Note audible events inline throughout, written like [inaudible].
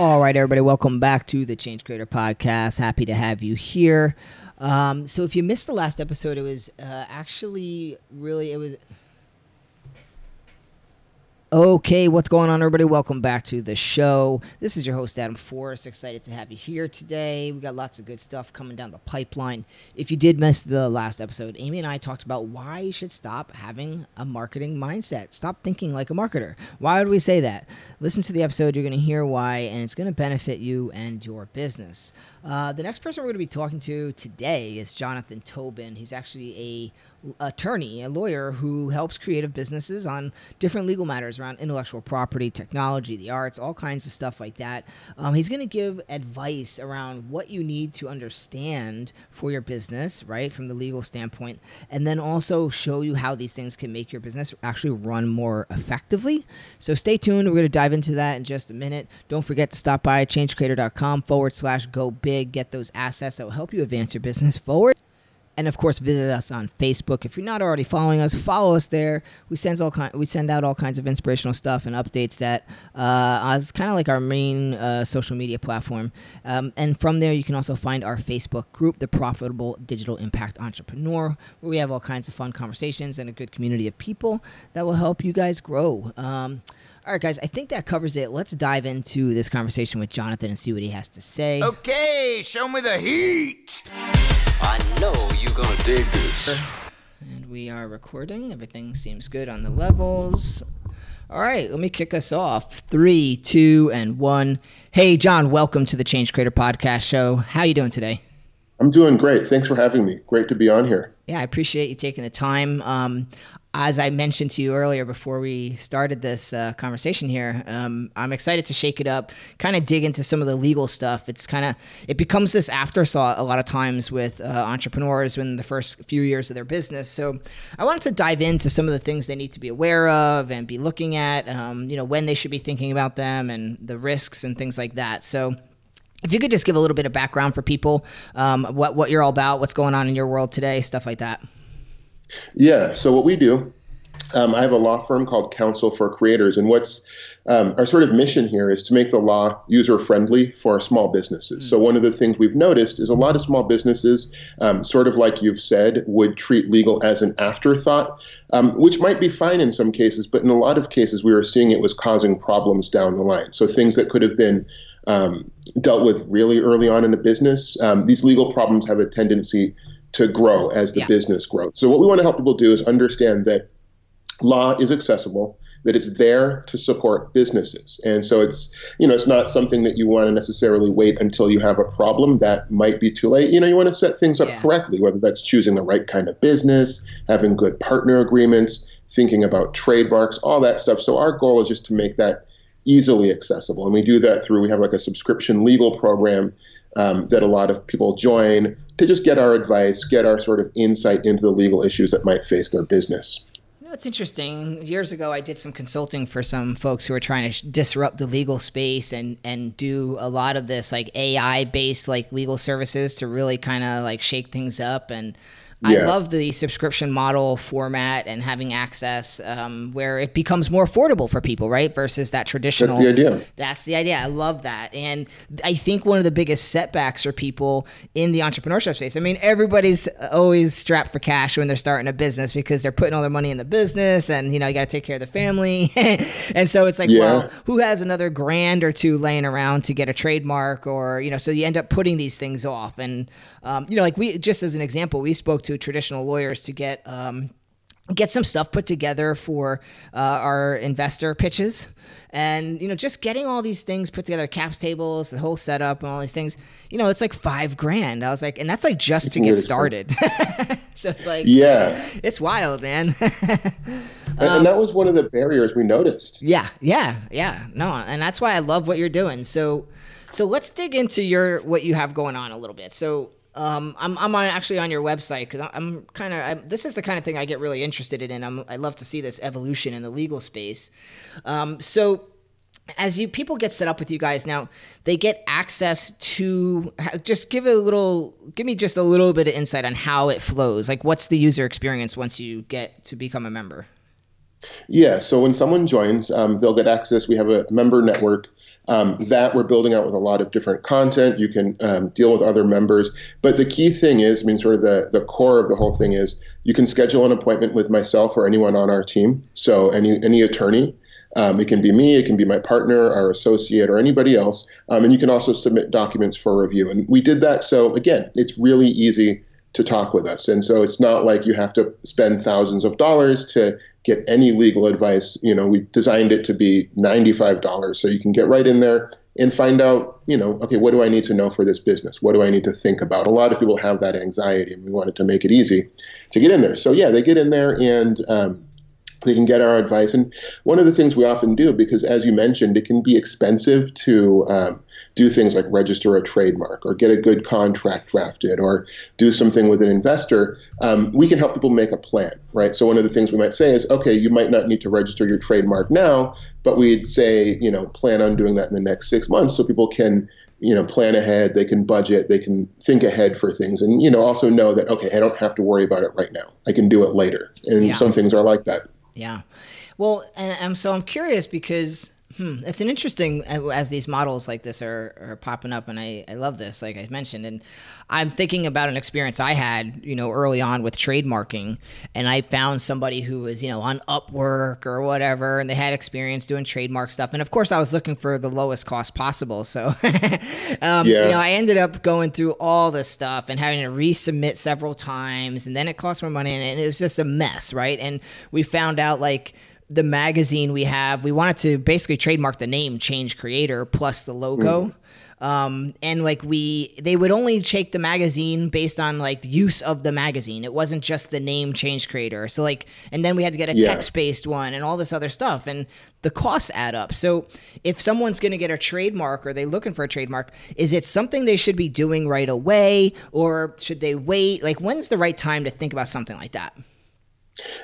All right, everybody, welcome back to the Change Creator Podcast. Happy to have you here. Um, so, if you missed the last episode, it was uh, actually really it was Okay, what's going on, everybody? Welcome back to the show. This is your host, Adam Forrest. Excited to have you here today. We got lots of good stuff coming down the pipeline. If you did miss the last episode, Amy and I talked about why you should stop having a marketing mindset. Stop thinking like a marketer. Why would we say that? Listen to the episode, you're going to hear why, and it's going to benefit you and your business. Uh, the next person we're going to be talking to today is Jonathan Tobin. He's actually a attorney, a lawyer who helps creative businesses on different legal matters around intellectual property, technology, the arts, all kinds of stuff like that. Um, he's going to give advice around what you need to understand for your business, right, from the legal standpoint, and then also show you how these things can make your business actually run more effectively. So stay tuned. We're going to dive into that in just a minute. Don't forget to stop by changecreator.com forward slash go big. Get those assets that will help you advance your business forward. And of course, visit us on Facebook. If you're not already following us, follow us there. We send all kind, we send out all kinds of inspirational stuff and updates that uh, kind of like our main uh, social media platform. Um, and from there, you can also find our Facebook group, the Profitable Digital Impact Entrepreneur, where we have all kinds of fun conversations and a good community of people that will help you guys grow. Um, all right, guys, I think that covers it. Let's dive into this conversation with Jonathan and see what he has to say. Okay, show me the heat. I know you're gonna dig this. And we are recording. Everything seems good on the levels. All right, let me kick us off. Three, two, and one. Hey, John, welcome to the Change Creator Podcast Show. How you doing today? I'm doing great. Thanks for having me. Great to be on here. Yeah, I appreciate you taking the time. Um, as I mentioned to you earlier before we started this uh, conversation here, um, I'm excited to shake it up, kind of dig into some of the legal stuff. It's kind of it becomes this afterthought a lot of times with uh, entrepreneurs when the first few years of their business. So I wanted to dive into some of the things they need to be aware of and be looking at, um, you know, when they should be thinking about them and the risks and things like that. So if you could just give a little bit of background for people, um, what what you're all about, what's going on in your world today, stuff like that. Yeah. So what we do, um, I have a law firm called Counsel for Creators, and what's um, our sort of mission here is to make the law user friendly for small businesses. Mm. So one of the things we've noticed is a lot of small businesses, um, sort of like you've said, would treat legal as an afterthought, um, which might be fine in some cases, but in a lot of cases we were seeing it was causing problems down the line. So things that could have been um, dealt with really early on in a business, um, these legal problems have a tendency to grow as the yeah. business grows. So what we want to help people do is understand that law is accessible, that it's there to support businesses. And so it's, you know, it's not something that you want to necessarily wait until you have a problem that might be too late. You know, you want to set things up yeah. correctly, whether that's choosing the right kind of business, having good partner agreements, thinking about trademarks, all that stuff. So our goal is just to make that easily accessible. And we do that through, we have like a subscription legal program um, that a lot of people join to just get our advice, get our sort of insight into the legal issues that might face their business. You know, it's interesting. Years ago, I did some consulting for some folks who were trying to disrupt the legal space and and do a lot of this like AI based like legal services to really kind of like shake things up and yeah. I love the subscription model format and having access um, where it becomes more affordable for people, right? Versus that traditional. That's the idea. That's the idea. I love that. And I think one of the biggest setbacks for people in the entrepreneurship space, I mean, everybody's always strapped for cash when they're starting a business because they're putting all their money in the business and, you know, you got to take care of the family. [laughs] and so it's like, yeah. well, who has another grand or two laying around to get a trademark or, you know, so you end up putting these things off. And, um, you know, like we, just as an example, we spoke to traditional lawyers to get um, get some stuff put together for uh, our investor pitches and you know just getting all these things put together caps tables the whole setup and all these things you know it's like five grand i was like and that's like just to get started [laughs] so it's like yeah it's wild man [laughs] And, and that was one of the barriers we noticed. Yeah, yeah, yeah. No, and that's why I love what you're doing. So, so let's dig into your what you have going on a little bit. So, um, I'm I'm actually on your website because I'm kind of this is the kind of thing I get really interested in. I'm, I love to see this evolution in the legal space. Um, so as you people get set up with you guys now they get access to just give a little give me just a little bit of insight on how it flows like what's the user experience once you get to become a member yeah so when someone joins um, they'll get access we have a member network um, that we're building out with a lot of different content you can um, deal with other members but the key thing is i mean sort of the, the core of the whole thing is you can schedule an appointment with myself or anyone on our team so any any attorney um, it can be me, it can be my partner, our associate, or anybody else. Um, and you can also submit documents for review. And we did that. So, again, it's really easy to talk with us. And so it's not like you have to spend thousands of dollars to get any legal advice. You know, we designed it to be $95 so you can get right in there and find out, you know, okay, what do I need to know for this business? What do I need to think about? A lot of people have that anxiety, and we wanted to make it easy to get in there. So, yeah, they get in there and, um, they can get our advice. And one of the things we often do, because as you mentioned, it can be expensive to um, do things like register a trademark or get a good contract drafted or do something with an investor, um, we can help people make a plan, right? So one of the things we might say is, okay, you might not need to register your trademark now, but we'd say, you know, plan on doing that in the next six months so people can you know plan ahead they can budget they can think ahead for things and you know also know that okay i don't have to worry about it right now i can do it later and yeah. some things are like that yeah. Well, and um, so I'm curious because hmm, it's an interesting uh, as these models like this are, are popping up, and I, I love this, like I mentioned, and I'm thinking about an experience I had, you know, early on with trademarking, and I found somebody who was, you know, on Upwork or whatever, and they had experience doing trademark stuff, and of course I was looking for the lowest cost possible, so [laughs] um, yeah. you know, I ended up going through all this stuff and having to resubmit several times, and then it cost more money, and it was just a mess, right? And we found out like the magazine we have, we wanted to basically trademark the name Change Creator plus the logo. Mm. Um, and like we, they would only take the magazine based on like use of the magazine. It wasn't just the name Change Creator. So like, and then we had to get a yeah. text based one and all this other stuff. And the costs add up. So if someone's going to get a trademark or they looking for a trademark, is it something they should be doing right away or should they wait? Like, when's the right time to think about something like that?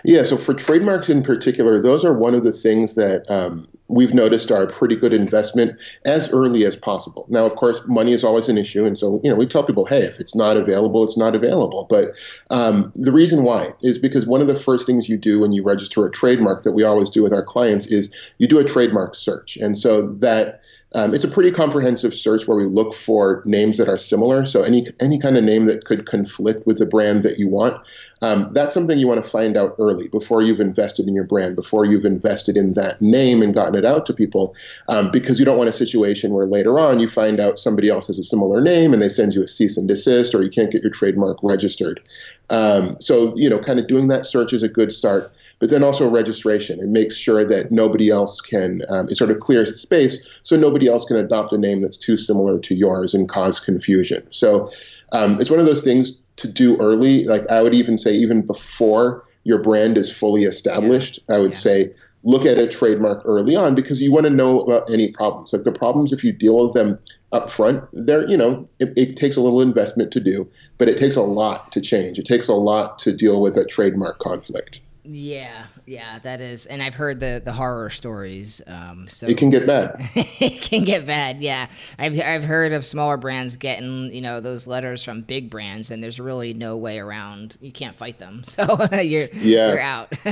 Yeah, so for trademarks in particular, those are one of the things that um, we've noticed are a pretty good investment as early as possible. Now, of course, money is always an issue, and so you know we tell people, hey, if it's not available, it's not available. But um, the reason why is because one of the first things you do when you register a trademark that we always do with our clients is you do a trademark search, and so that um, it's a pretty comprehensive search where we look for names that are similar. So any any kind of name that could conflict with the brand that you want. Um, that's something you want to find out early before you've invested in your brand, before you've invested in that name and gotten it out to people, um, because you don't want a situation where later on you find out somebody else has a similar name and they send you a cease and desist or you can't get your trademark registered. Um, so, you know, kind of doing that search is a good start but then also registration and makes sure that nobody else can, um, it sort of clears space so nobody else can adopt a name that's too similar to yours and cause confusion. So um, it's one of those things to do early. Like I would even say, even before your brand is fully established. I would yeah. say look at a trademark early on because you want to know about any problems. Like the problems, if you deal with them up front, they're, you know, it, it, takes a little investment to do, but it takes a lot to change. It takes a lot to deal with a trademark conflict. Yeah, yeah, that is, and I've heard the the horror stories. Um, so it can get bad. [laughs] it can get bad. Yeah, I've I've heard of smaller brands getting you know those letters from big brands, and there's really no way around. You can't fight them, [laughs] so you're yeah. you're out. [laughs]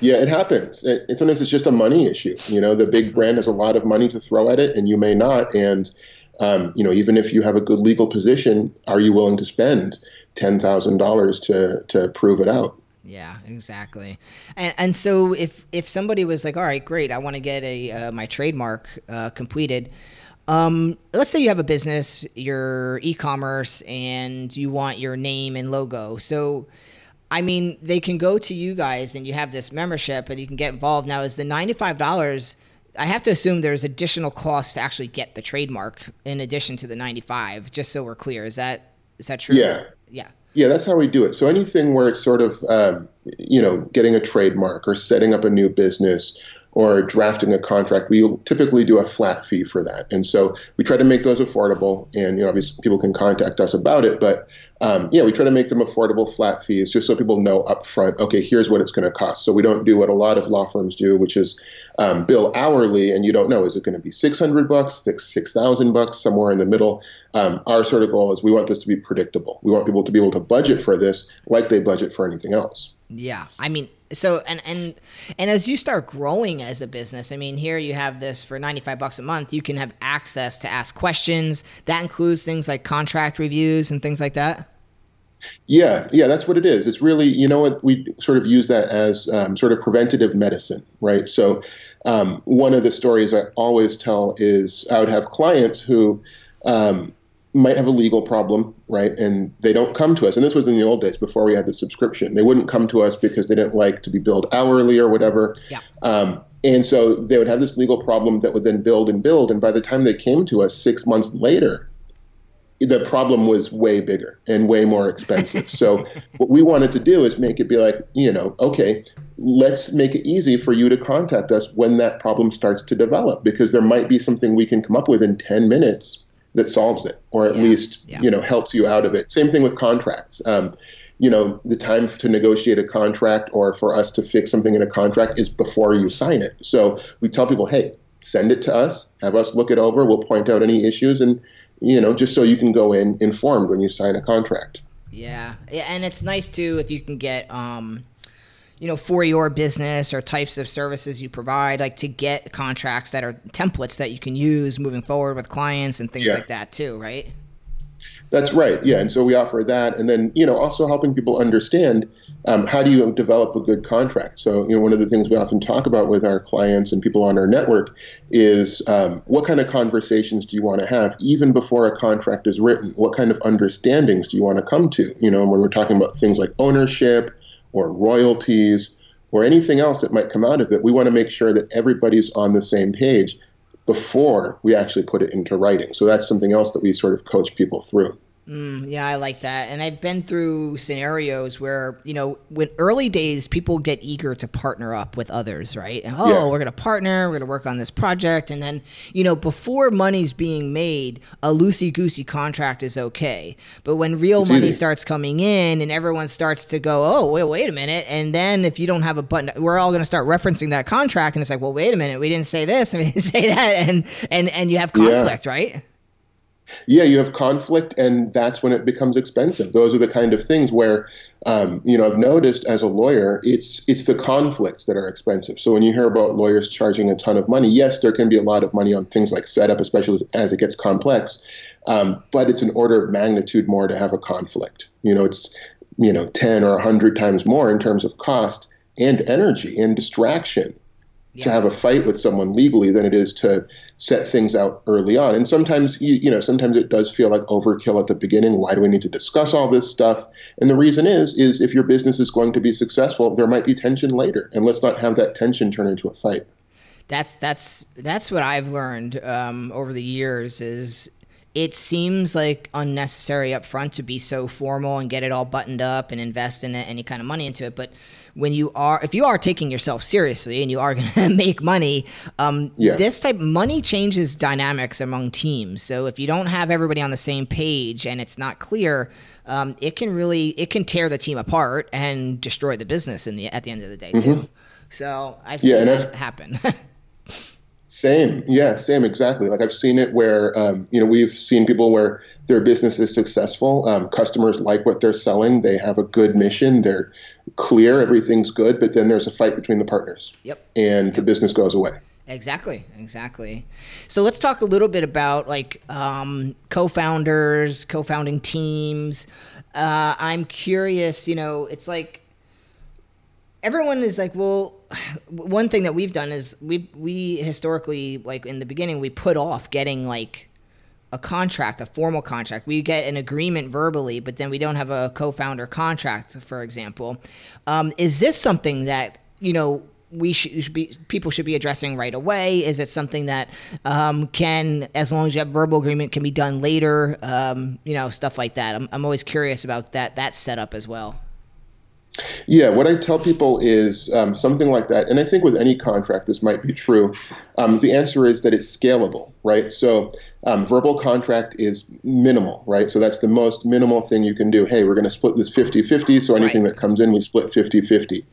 yeah, it happens. It, sometimes it's just a money issue. You know, the big Absolutely. brand has a lot of money to throw at it, and you may not. And um, you know, even if you have a good legal position, are you willing to spend ten thousand dollars to to prove it out? Yeah, exactly. And and so if if somebody was like, all right, great, I want to get a uh, my trademark uh, completed. Um, let's say you have a business, your e-commerce, and you want your name and logo. So, I mean, they can go to you guys, and you have this membership, and you can get involved. Now, is the ninety-five dollars? I have to assume there's additional costs to actually get the trademark in addition to the ninety-five. Just so we're clear, is that is that true? Yeah. Yeah. Yeah, that's how we do it. So anything where it's sort of, um, you know, getting a trademark or setting up a new business or drafting a contract, we typically do a flat fee for that. And so we try to make those affordable. And you know, obviously people can contact us about it, but um, yeah, we try to make them affordable flat fees just so people know upfront, okay, here's what it's going to cost. So we don't do what a lot of law firms do, which is um, bill hourly, and you don't know is it going to be 600 bucks, six 6,000 bucks, somewhere in the middle. Um, our sort of goal is we want this to be predictable. We want people to be able to budget for this like they budget for anything else. Yeah, I mean, so and and and as you start growing as a business, I mean, here you have this for ninety five bucks a month. You can have access to ask questions. That includes things like contract reviews and things like that. Yeah, yeah, that's what it is. It's really, you know what, we sort of use that as um, sort of preventative medicine, right? So, um, one of the stories I always tell is I would have clients who um, might have a legal problem, right? And they don't come to us. And this was in the old days before we had the subscription. They wouldn't come to us because they didn't like to be billed hourly or whatever. Yeah. Um, and so they would have this legal problem that would then build and build. And by the time they came to us six months later, the problem was way bigger and way more expensive. so [laughs] what we wanted to do is make it be like, you know, okay, let's make it easy for you to contact us when that problem starts to develop because there might be something we can come up with in 10 minutes that solves it or at Yeah, least yeah. you know helps you out of it. Same thing with contracts. Um, you know the time to negotiate a contract or for us to fix something in a contract is before you sign it. So we tell people hey send it to us have us look it over we'll point out any issues and you know just so you can go in informed when you sign a contract. Yeah, yeah, and it's nice too if you can get, um, you know, for your business or types of services you provide, like to get contracts that are templates that you can use moving forward with clients and things Yeah. like that too, right? That's right. Yeah, and so we offer that, and then you know also helping people understand um, how do you develop a good contract. So you know one of the things we often talk about with our clients and people on our network is um, what kind of conversations do you want to have even before a contract is written? What kind of understandings do you want to come to? You know when we're talking about things like ownership or royalties or anything else that might come out of it, we want to make sure that everybody's on the same page before we actually put it into writing. So that's something else that we sort of coach people through. Mm, yeah, I like that. And I've been through scenarios where, you know, when early days people get eager to partner up with others, right? And, oh, Yeah. we're going to partner, we're going to work on this project. And then, you know, before money's being made, a loosey goosey contract is okay. But when real It's money easy. starts coming in and everyone starts to go, oh, wait, wait a minute. And then if you don't have a button, we're all going to start referencing that contract. And it's like, well, wait a minute, we didn't say this and we didn't [laughs] say that. And, and, and you have Yeah. conflict, right? Yeah, you have conflict, and that's when it becomes expensive. Those are the kind of things where, um, you know, I've noticed as a lawyer, it's it's the conflicts that are expensive. So when you hear about lawyers charging a ton of money, yes, there can be a lot of money on things like setup, especially as it gets complex. Um, but it's an order of magnitude more to have a conflict. You know, it's you know ten or a hundred times more in terms of cost and energy and distraction to have a fight with someone legally than it is to set things out early on. And sometimes, you, you know, sometimes it does feel like overkill at the beginning. Why do we need to discuss all this stuff? And the reason is, is if your business is going to be successful, there might be tension later, and let's not have that tension turn into a fight. that's that's that's what I've learned um, over the years is it seems like unnecessary up front to be so formal and get it all buttoned up and invest in it, any kind of money into it. But when you are, if you are taking yourself seriously and you are going [laughs] to make money, um, Yeah. this type money changes dynamics among teams. So if you don't have everybody on the same page and it's not clear, um, it can really it can tear the team apart and destroy the business in the at the end of the day too. So I've Yeah, seen that I've- happen. [laughs] Same, yeah, same, exactly. Like I've seen it where, um, you know, we've seen people where their business is successful. Um, customers like what they're selling. They have a good mission. They're clear. Everything's good. But then there's a fight between the partners, yep. and the business goes away. Exactly, exactly. So let's talk a little bit about like um, co-founders, co-founding teams. Uh, I'm curious. You know, it's like everyone is like, well, [sighs] one thing that we've done is we we historically like in the beginning we put off getting like a contract, a formal contract. We get an agreement verbally, but then we don't have a co-founder contract, for example. Um, is this something that you know we should, be people should be addressing right away? Is it something that um, can, as long as you have verbal agreement, can be done later? Um, you know, stuff like that. I'm, I'm always curious about that that setup as well. Yeah, what I tell people is um, something like that, and I think with any contract this might be true. Um, the answer is that it's scalable, right? So um, verbal contract is minimal, right? So that's the most minimal thing you can do. Hey, we're going to split this 50-50, so anything Right. that comes in, we split 50-50.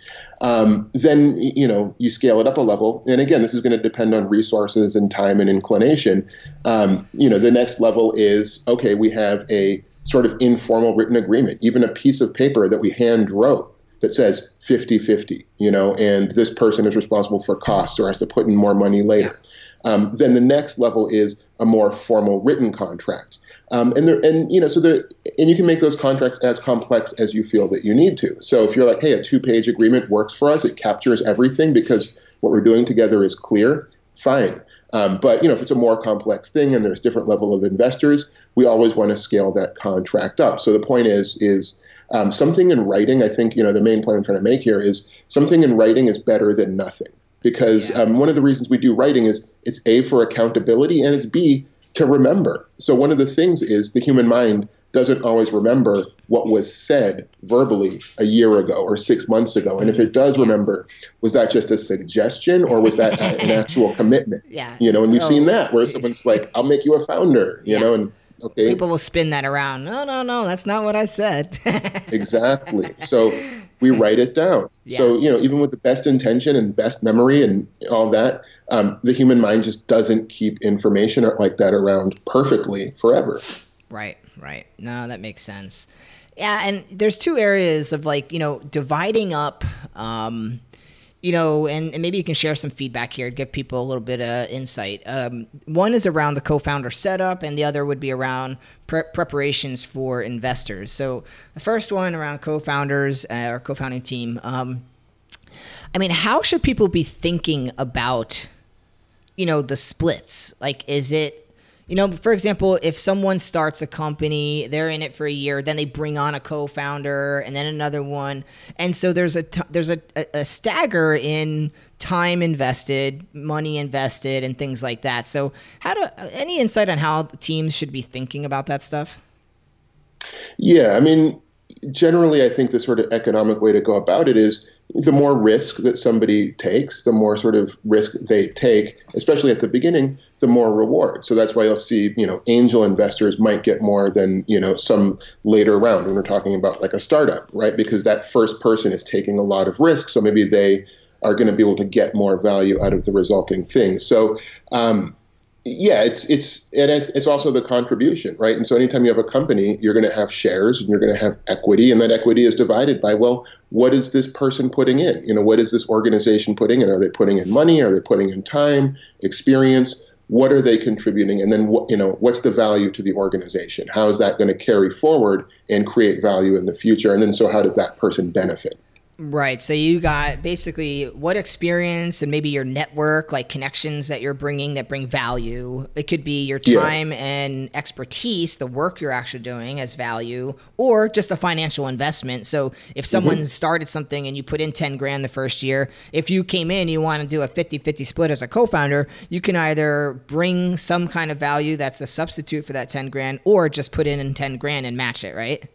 Um, then you know you scale it up a level, and again, this is going to depend on resources and time and inclination. Um, you know, the next level is okay. We have a sort of informal written agreement, even a piece of paper that we hand wrote that says 50-50, you know, and this person is responsible for costs or has to put in more money later. Um, then the next level is a more formal written contract. Um, and there, and you know, so the and you can make those contracts as complex as you feel that you need to. So if you're like, hey, a two-page agreement works for us, it captures everything because what we're doing together is clear. Fine. Um, but you know, if it's a more complex thing and there's different level of investors, we always want to scale that contract up. So the point is, is um, something in writing. I think you know the main point I'm trying to make here is something in writing is better than nothing because Yeah. um, one of the reasons we do writing is it's a for accountability and it's b to remember. So one of the things is the human mind doesn't always remember what was said verbally a year ago or six months ago. And if it does remember, was that just a suggestion or was that an actual commitment? Yeah. You know, and we've Oh. seen that where someone's like, "I'll make you a founder," you Yeah. know, and okay, People will spin that around. No, no, no, that's not what I said. [laughs] exactly. So we write it down. So you know, even with the best intention and best memory and all that, um, the human mind just doesn't keep information like that around perfectly forever. Right, right. No, that makes sense. Yeah, and there's two areas of like, you know, dividing up um you know, and, and maybe you can share some feedback here give people a little bit of insight. Um, one is around the co-founder setup, and the other would be around pre- preparations for investors. So the first one around co-founders uh, or co-founding team. Um, I mean, how should people be thinking about you know the splits like is it you know for example if someone starts a company they're in it for a year then they bring on a co-founder and then another one. And so there's a t- there's a, a, a stagger in time invested money invested and things like that. So how do any insight on how teams should be thinking about that stuff? Yeah, I mean, generally, I think the sort of economic way to go about it is the more risk that somebody takes, the more sort of risk they take, especially at the beginning, the more reward. So that's why you'll see, you know, angel investors might get more than, you know, some later round when we're talking about like a startup, right? Because that first person is taking a lot of risk. So maybe they are going to be able to get more value out of the resulting thing. So, um, yeah, it's it's and it's, it's also the contribution, right? And so anytime you have a company, you're going to have shares and you're going to have equity, and that equity is divided by well, what is this person putting in? You know, what is this organization putting in? Are they putting in money? Are they putting in time, experience? What are they contributing? And then what you know, what's the value to the organization? How is that going to carry forward and create value in the future? And then so how does that person benefit? Right. So you got basically what experience and maybe your network, like connections that you're bringing that bring value. It could be your Yeah. time and expertise, the work you're actually doing as value, or just a financial investment. So if mm-hmm. someone started something and you put in 10 grand the first year, if you came in, you want to do a 50 50 split as a co founder, you can either bring some kind of value that's a substitute for that 10 grand or just put in 10 grand and match it, right?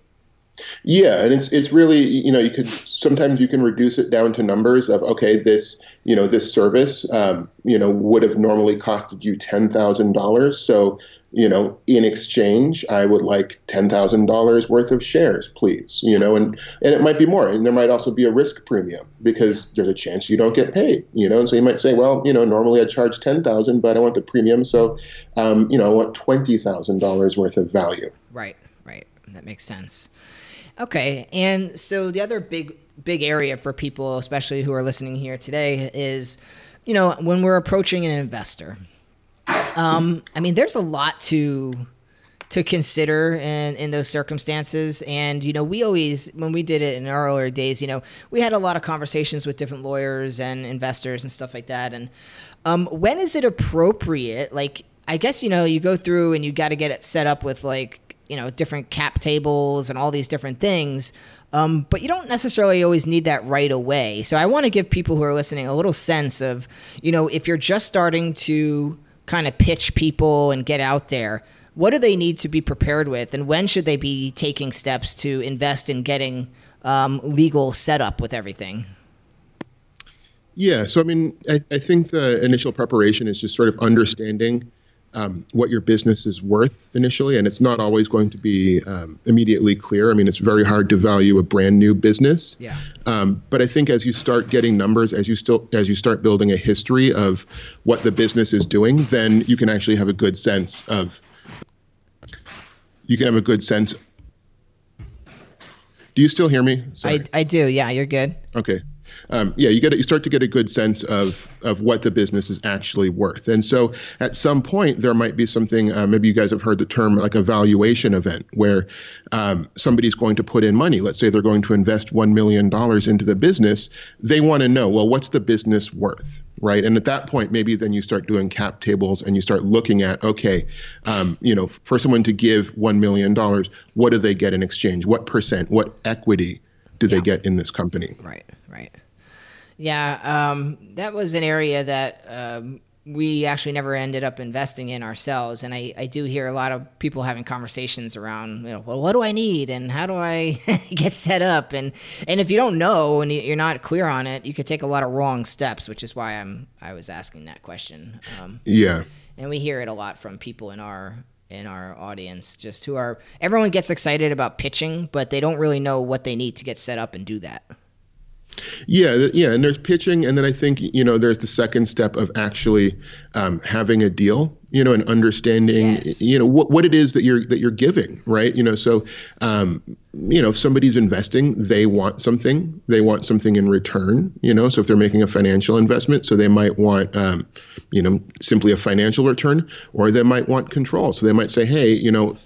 Yeah, and it's it's really you know you could sometimes you can reduce it down to numbers of okay this you know this service um, you know would have normally costed you ten thousand dollars so you know in exchange I would like ten thousand dollars worth of shares please you know and and it might be more and there might also be a risk premium because there's a chance you don't get paid you know and so you might say well you know normally I charge ten thousand but I want the premium so um, you know I want twenty thousand dollars worth of value. Right, right. That makes sense. Okay, and so the other big big area for people, especially who are listening here today, is you know when we're approaching an investor. Um, I mean, there's a lot to to consider in, in those circumstances. And, you know, we always, when we did it in our earlier days, you know, we had a lot of conversations with different lawyers and investors and stuff like that. And um, when is it appropriate? Like, I guess, you know, you go through and you got to get it set up with like, you know, different cap tables and all these different things. Um, but you don't necessarily always need that right away. So I want to give people who are listening a little sense of, you know, if you're just starting to kind of pitch people and get out there, what do they need to be prepared with, and when should they be taking steps to invest in getting um, legal setup with everything? Yeah, so I mean, I, I think the initial preparation is just sort of understanding um, what your business is worth initially, and it's not always going to be um, immediately clear. I mean, it's very hard to value a brand new business. Yeah. Um, but I think as you start getting numbers, as you still as you start building a history of what the business is doing, then you can actually have a good sense of. You can have a good sense. Do you still hear me? I, I do. Yeah, you're good. Okay. Um, yeah, you get you start to get a good sense of of what the business is actually worth, and so at some point there might be something. Uh, maybe you guys have heard the term like a valuation event, where um, somebody's going to put in money. Let's say they're going to invest one million dollars into the business. They want to know, well, what's the business worth, right? And at that point, maybe then you start doing cap tables and you start looking at, okay, um, you know, for someone to give one million dollars, what do they get in exchange? What percent? What equity? do they get in this company? Right, right. Yeah, um, that was an area that um, we actually never ended up investing in ourselves. And I, I do hear a lot of people having conversations around, you know, well, what do I need and how do I [laughs] get set up? And and if you don't know and you're not clear on it, you could take a lot of wrong steps, which is why I'm I was asking that question. Um, yeah. And we hear it a lot from people in our in our audience, just who are everyone gets excited about pitching, but they don't really know what they need to get set up and do that. Yeah, yeah, and there's pitching, and then I think you know there's the second step of actually um, having a deal, you know, and understanding, yes. you know, what what it is that you're that you're giving, right? You know, so um, you know, if somebody's investing, they want something, they want something in return, you know. So if they're making a financial investment, so they might want, um, you know, simply a financial return, or they might want control. So they might say, hey, you know,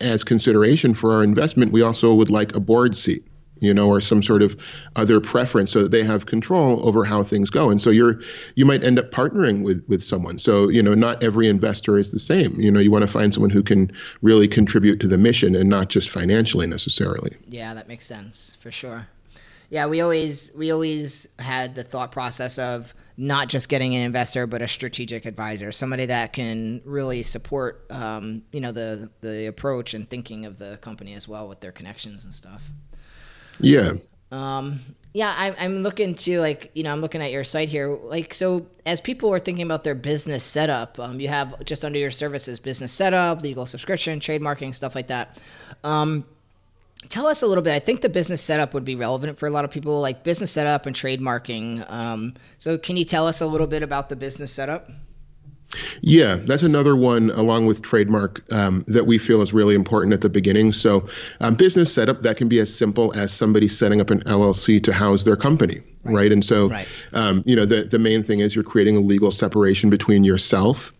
as consideration for our investment, we also would like a board seat you know, or some sort of other preference so that they have control over how things go. And so you're you might end up partnering with with someone. So, you know, not every investor is the same. You know, you want to find someone who can really contribute to the mission and not just financially necessarily. Yeah, that makes sense for sure. Yeah, we always we always had the thought process of not just getting an investor, but a strategic advisor, somebody that can really support, um, you know, the the approach and thinking of the company as well with their connections and stuff. Yeah. Um, yeah, I, I'm looking to like you know I'm looking at your site here. Like so, as people are thinking about their business setup, um, you have just under your services business setup, legal subscription, trademarking, stuff like that. Um, tell us a little bit. I think the business setup would be relevant for a lot of people, like business setup and trademarking. Um, so, can you tell us a little bit about the business setup? Yeah, that's another one along with trademark um, that we feel is really important at the beginning. So, um, business setup that can be as simple as somebody setting up an LLC to house their company, right? right? And so, right. Um, you know, the the main thing is you're creating a legal separation between yourself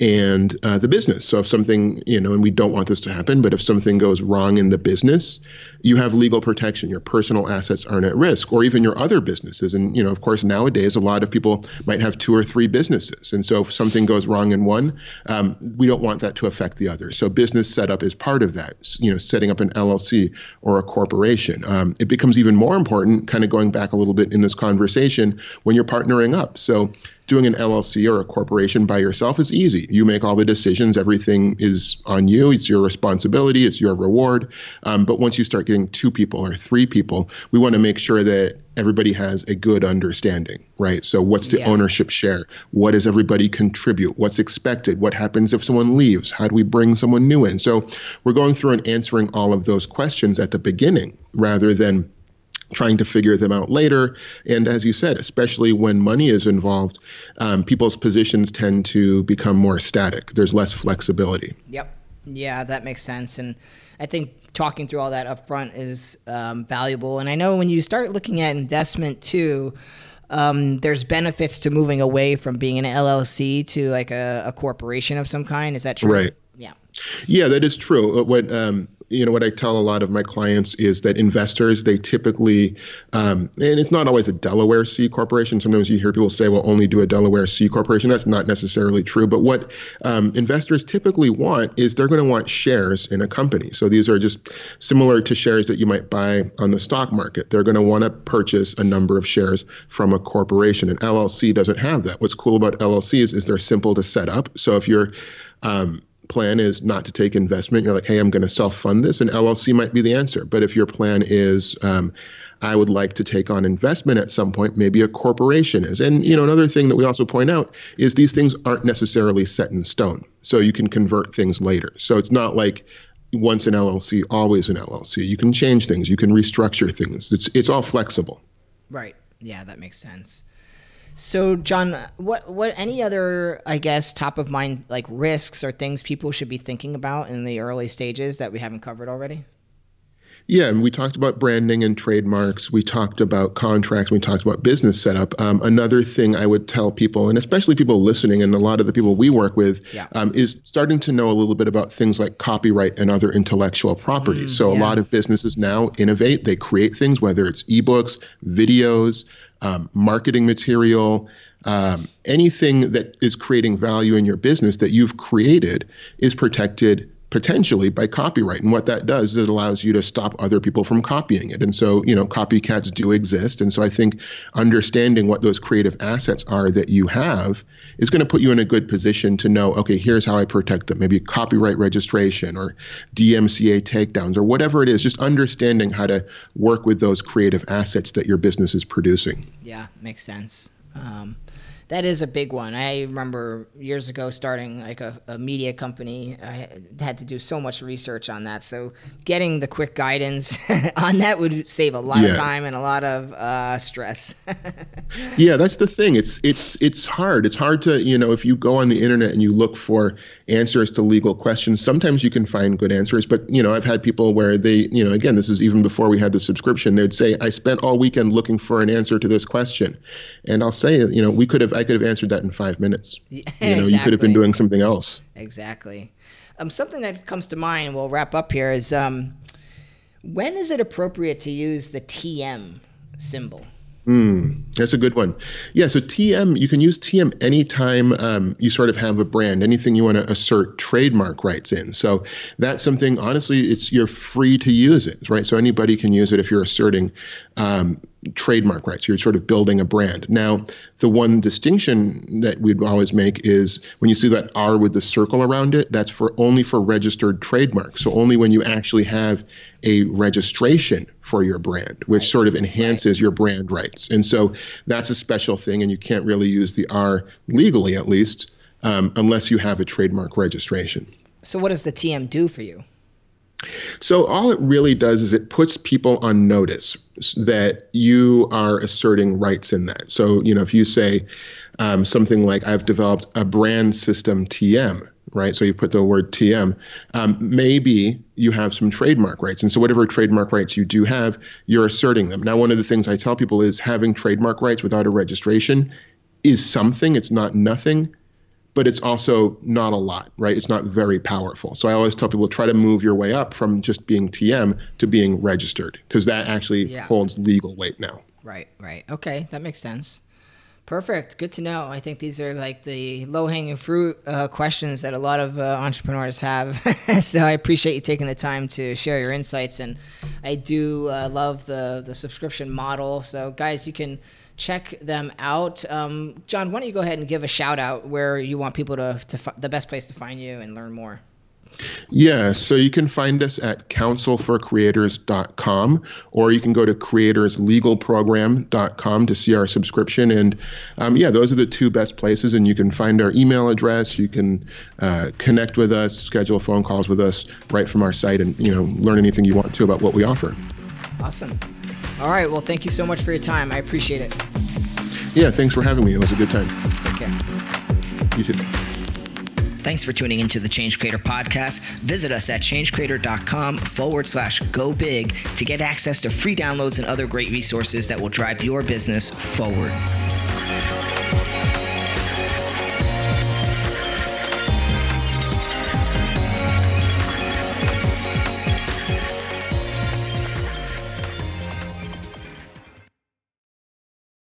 and uh, the business. So if something, you know, and we don't want this to happen, but if something goes wrong in the business, you have legal protection. Your personal assets aren't at risk, or even your other businesses. And you know, of course, nowadays a lot of people might have two or three businesses, and so if something goes wrong in one, um, we don't want that to affect the other. So business setup is part of that. You know, setting up an LLC or a corporation. Um, it becomes even more important, kind of going back a little bit in this conversation, when you're partnering up. So doing an LLC or a corporation by yourself is easy. You make all the decisions. Everything is on you. It's your responsibility. It's your reward. Um, but once you start getting two people or three people, we want to make sure that everybody has a good understanding, right? So what's the yeah. ownership share? What does everybody contribute? What's expected? What happens if someone leaves? How do we bring someone new in? So we're going through and answering all of those questions at the beginning rather than trying to figure them out later. And as you said, especially when money is involved, um, people's positions tend to become more static. There's less flexibility. Yep. Yeah, that makes sense. And I think talking through all that up front is um, valuable. And I know when you start looking at investment too, um, there's benefits to moving away from being an LLC to like a, a corporation of some kind. Is that true? Right. Yeah. Yeah, that is true. Uh, what um, you know what I tell a lot of my clients is that investors they typically, um, and it's not always a Delaware C corporation. Sometimes you hear people say, "Well, only do a Delaware C corporation." That's not necessarily true. But what um, investors typically want is they're going to want shares in a company. So these are just similar to shares that you might buy on the stock market. They're going to want to purchase a number of shares from a corporation. And LLC doesn't have that. What's cool about LLCs is they're simple to set up. So if you're um, plan is not to take investment, you're like, hey, I'm going to self fund this, an LLC might be the answer. But if your plan is, um, I would like to take on investment at some point, maybe a corporation is. And you know, another thing that we also point out is these things aren't necessarily set in stone. So you can convert things later. So it's not like once an LLC, always an LLC. You can change things, you can restructure things. It's it's all flexible. Right. Yeah, that makes sense. So, John, what what any other I guess top of mind like risks or things people should be thinking about in the early stages that we haven't covered already? Yeah, and we talked about branding and trademarks. We talked about contracts. We talked about business setup. Um, another thing I would tell people, and especially people listening, and a lot of the people we work with, Yeah. um, is starting to know a little bit about things like copyright and other intellectual property. so a lot of businesses now innovate. They create things, whether it's ebooks, videos, um, marketing material. Um, anything that is creating value in your business that you've created is protected potentially by copyright. And what that does is it allows you to stop other people from copying it. And so, you know, copycats do exist. And so I think understanding what those creative assets are that you have is going to put you in a good position to know, okay, here's how I protect them. Maybe copyright registration or DMCA takedowns or whatever it is, just understanding how to work with those creative assets that your business is producing. Yeah, makes sense. Um, that is a big one. I remember years ago starting like a, a media company. I had to do so much research on that. So getting the quick guidance [laughs] on that would save a lot of time and a lot of uh, stress. [laughs] Yeah, that's the thing. It's it's it's hard. It's hard to, you know, if you go on the internet and you look for answers to legal questions, sometimes you can find good answers, but you know, I've had people where they, you know, again, this is even before we had the subscription, they'd say, "I spent all weekend looking for an answer to this question." And I'll say, you know, we could have I could have answered that in 5 minutes. [laughs] Yeah, You know, you could have been doing something else. Exactly. Um, something that comes to mind, we'll wrap up here, is um, when is it appropriate to use the TM symbol? Mm, that's a good one. Yeah, so TM, you can use TM anytime um, you sort of have a brand, anything you want to assert trademark rights in. So that's something, honestly, it's you're free to use it, right? So anybody can use it if you're asserting um, trademark rights. You're sort of building a brand. Now, the one distinction that we'd always make is when you see that R with the circle around it, that's for only for registered trademarks. So only when you actually have a registration for your brand, which sort of enhances your brand rights. And so that's a special thing, and you can't really use the R legally, at least, um, unless you have a trademark registration. So, what does the TM do for you? So all it really does is it puts people on notice that you are asserting rights in that. So you know if you say um, something like I've developed a brand system TM, right? So you put the word TM. Um, maybe you have some trademark rights, and so whatever trademark rights you do have, you're asserting them. Now one of the things I tell people is having trademark rights without a registration is something. It's not nothing but it's also not a lot, right? It's not very powerful. So I always tell people try to move your way up from just being TM to being registered because that actually Yeah. holds legal weight now. Right, right. Okay, that makes sense. Perfect. Good to know. I think these are like the low hanging fruit uh, questions that a lot of uh, entrepreneurs have. [laughs] so I appreciate you taking the time to share your insights, and I do uh, love the the subscription model. So guys, you can check them out. Um, John, why don't you go ahead and give a shout out where you want people to to the best place to find you and learn more. Yeah, so you can find us at counselforcreators.com or you can go to creatorslegalprogram.com to see our subscription. And um, yeah, those are the two best places. And you can find our email address. You can uh, connect with us, schedule phone calls with us right from our site and, you know, learn anything you want to about what we offer. Awesome. All right. Well, thank you so much for your time. I appreciate it. Yeah, thanks for having me. It was a good time. Take care. You too. Thanks for tuning into the Change Creator podcast. Visit us at changecreator.com forward slash go big to get access to free downloads and other great resources that will drive your business forward.